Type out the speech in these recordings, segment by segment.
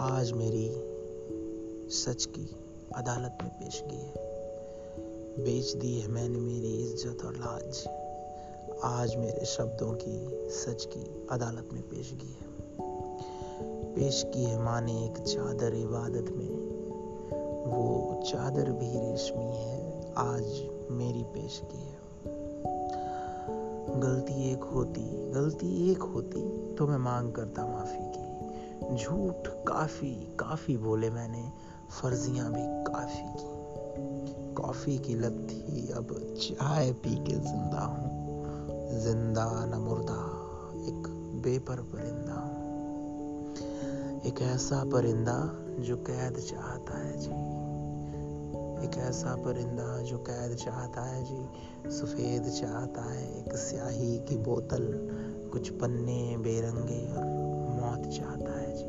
आज मेरी सच की अदालत में पेश की है। बेच दी है मैंने मेरी इज़्ज़त और लाज। आज मेरे शब्दों की सच की अदालत में पेश की है। पेश की है माँ ने एक चादर इबादत में। वो चादर भी रेशमी है। आज मेरी पेश की है। गलती एक होती, गलती एक होती तो मैं मांग करता माफ़ी की। झूठ काफ़ी काफ़ी बोले मैंने, फर्जियाँ भी काफ़ी की। कॉफ़ी की लत थी, अब चाय पी के ज़िंदा हूँ। ज़िंदा न मुर्दा, एक बेपर परिंदा हूँ। एक ऐसा परिंदा जो कैद चाहता है जी। एक ऐसा परिंदा जो कैद चाहता है जी। सफ़ेद चाहता है, एक स्याही की बोतल, कुछ पन्ने, बेरंगे और मौत चाहता है जी।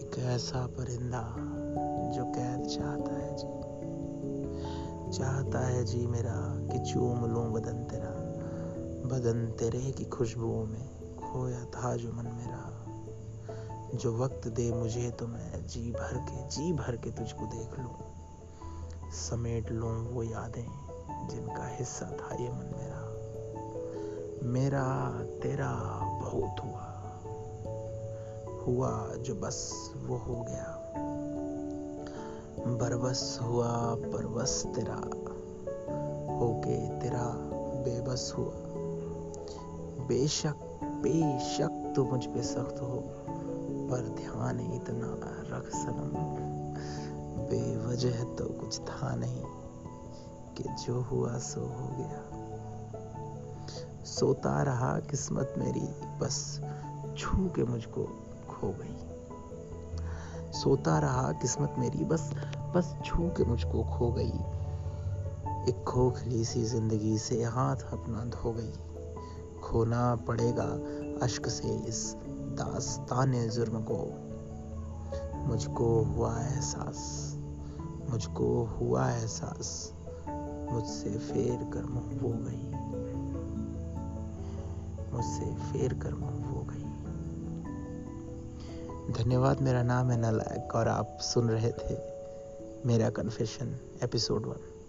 एक ऐसा परिंदा जो कैद चाहता है जी। चाहता है जी मेरा कि चूम लूँ बदन तेरा, बदन तेरे की खुशबुओं में खोया था जो मन मेरा। जो वक्त दे मुझे तो मैं जी भर के, जी भर के तुझको देख लूँ। समेट लूँ वो यादें जिनका हिस्सा था ये मन मेरा। मेरा, तेरा बहुत हुआ। हुआ जो बस वो हो गया। बरबस हुआ परवस तेरा। होके तेरा बेबस हुआ। बेशक बेशक तो मुझ पे सख्त हो, पर ध्यान इतना रख सनम। बेवजह तो कुछ था नहीं कि जो हुआ सो हो गया। सोता रहा किस्मत मेरी, बस छू के मुझको खो गई। सोता रहा, किस्मत मेरी बस बस छू के मुझको खो गई। एक खोखली सी ज़िंदगी से हाथ अपना धो गई। खोना पड़ेगा अश्क से इस दास्तान जुर्म को। मुझको हुआ एहसास, मुझको हुआ एहसास, मुझसे फेर कर मुँह वो गई। मुझसे फेर कर मुँह वो गई। धन्यवाद मेरा नाम है नलायक और आप सुन रहे थे मेरा कन्फेशन एपिसोड वन